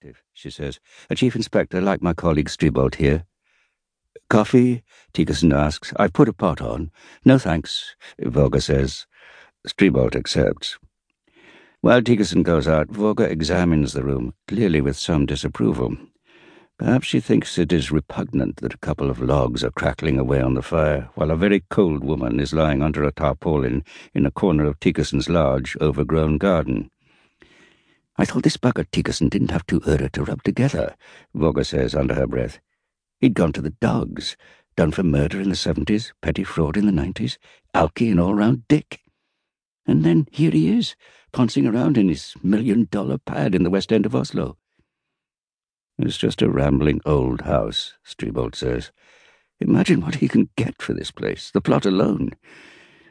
detective, she says. A chief inspector, like my colleague Strebold here. Coffee? Thygesen asks. I've put a pot on. No thanks, Vogel says. Strebold accepts. While Thygesen goes out, Vogel examines the room, clearly with some disapproval. Perhaps she thinks it is repugnant that a couple of logs are crackling away on the fire, while a very cold woman is lying under a tarpaulin in a corner of Thygesen's large, overgrown garden. I thought this bugger Thygesen didn't have two øre to rub together, Vogel says under her breath. He'd gone to the dogs, done for murder in the seventies, petty fraud in the nineties, alky and all-round dick. And then here he is, pouncing around in his million-dollar pad in the west end of Oslo. It's just a rambling old house, Strebold says. Imagine what he can get for this place, the plot alone.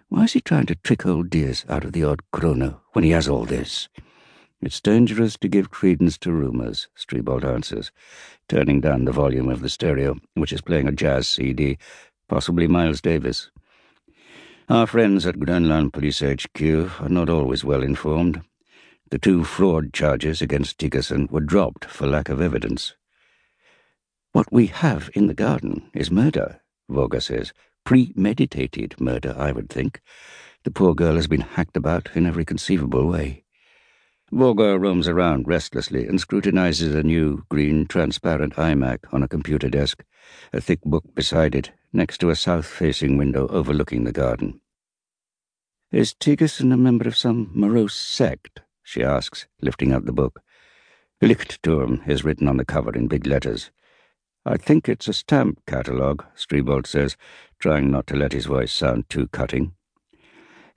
Why is he trying to trick old Diaz out of the odd krone when he has all this? It's dangerous to give credence to rumours, Strebold answers, turning down the volume of the stereo, which is playing a jazz CD, possibly Miles Davis. Our friends at Grønland Police HQ are not always well informed. The two fraud charges against Thygesen were dropped for lack of evidence. What we have in the garden is murder, Vogel says. Premeditated murder, I would think. The poor girl has been hacked about in every conceivable way. Vogel roams around restlessly and scrutinizes a new, green, transparent iMac on a computer desk, a thick book beside it, next to a south-facing window overlooking the garden. Is Thygesen a member of some morose sect? she asks, lifting up the book. Leuchtturm is written on the cover in big letters. I think it's a stamp catalogue, Strebold says, trying not to let his voice sound too cutting.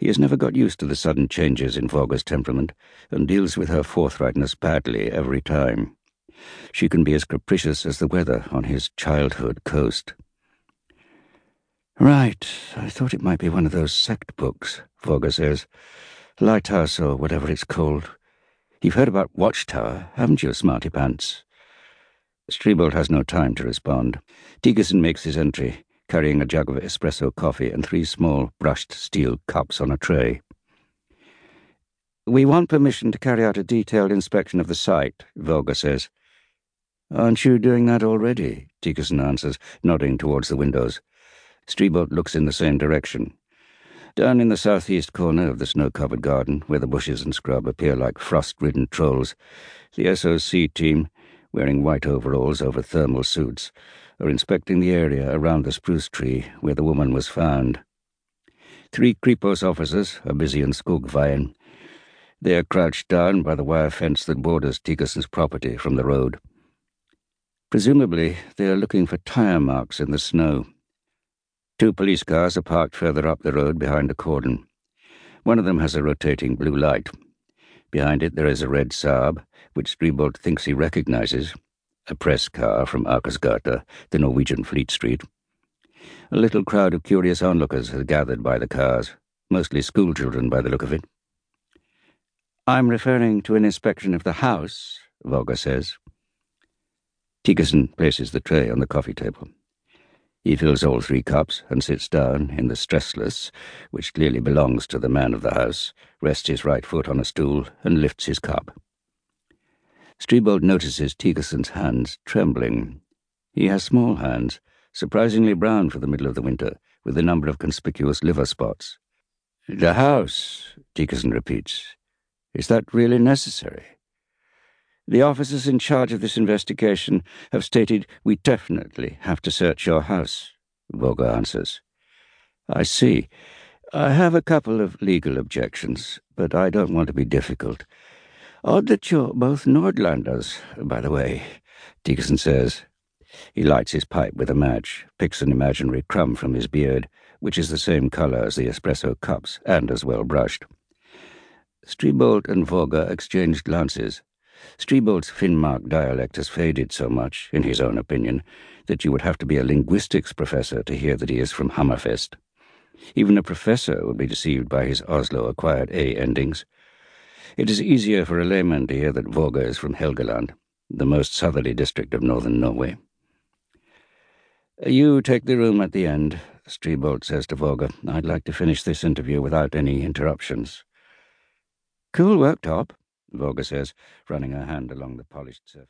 He has never got used to the sudden changes in Vogel's temperament, and deals with her forthrightness badly every time. She can be as capricious as the weather on his childhood coast. Right, I thought it might be one of those sect books, Vogel says. Lighthouse or whatever it's called. You've heard about Watchtower, haven't you, Smarty Pants? Strebold has no time to respond. Thygesen makes his entry, carrying a jug of espresso coffee and three small brushed steel cups on a tray. We want permission to carry out a detailed inspection of the site, Vogel says. Aren't you doing that already? Thygesen answers, nodding towards the windows. Strebold looks in the same direction. Down in the southeast corner of the snow-covered garden, where the bushes and scrub appear like frost-ridden trolls, the SOC team, wearing white overalls over thermal suits, are inspecting the area around the spruce tree where the woman was found. Three Kripos officers are busy in Skogveien. They are crouched down by the wire fence that borders Thygesen's property from the road. Presumably, they are looking for tire marks in the snow. Two police cars are parked further up the road behind a cordon. One of them has a rotating blue light. Behind it there is a red Saab, which Strebold thinks he recognizes, a press car from Akersgata, the Norwegian Fleet Street. A little crowd of curious onlookers has gathered by the cars, mostly schoolchildren by the look of it. I'm referring to an inspection of the house, Vogel says. Thygesen places the tray on the coffee table. He fills all three cups and sits down in the stressless, which clearly belongs to the man of the house, rests his right foot on a stool, and lifts his cup. Strebold notices Thygesen's hands trembling. He has small hands, surprisingly brown for the middle of the winter, with a number of conspicuous liver spots. The house, Thygesen repeats. Is that really necessary? The officers in charge of this investigation have stated we definitely have to search your house, Vogel answers. I see. I have a couple of legal objections, but I don't want to be difficult. Odd that you're both Nordlanders, by the way, Thygesen says. He lights his pipe with a match, picks an imaginary crumb from his beard, which is the same colour as the espresso cups and as well brushed. Strebold and Vogel exchange glances. Strebold's Finnmark dialect has faded so much, in his own opinion, that you would have to be a linguistics professor to hear that he is from Hammerfest. Even a professor would be deceived by his Oslo-acquired A endings. It is easier for a layman to hear that Vogel is from Helgeland, the most southerly district of northern Norway. You take the room at the end, Strebold says to Vogel. I'd like to finish this interview without any interruptions. Cool work, Top. Vogel says, running her hand along the polished surface.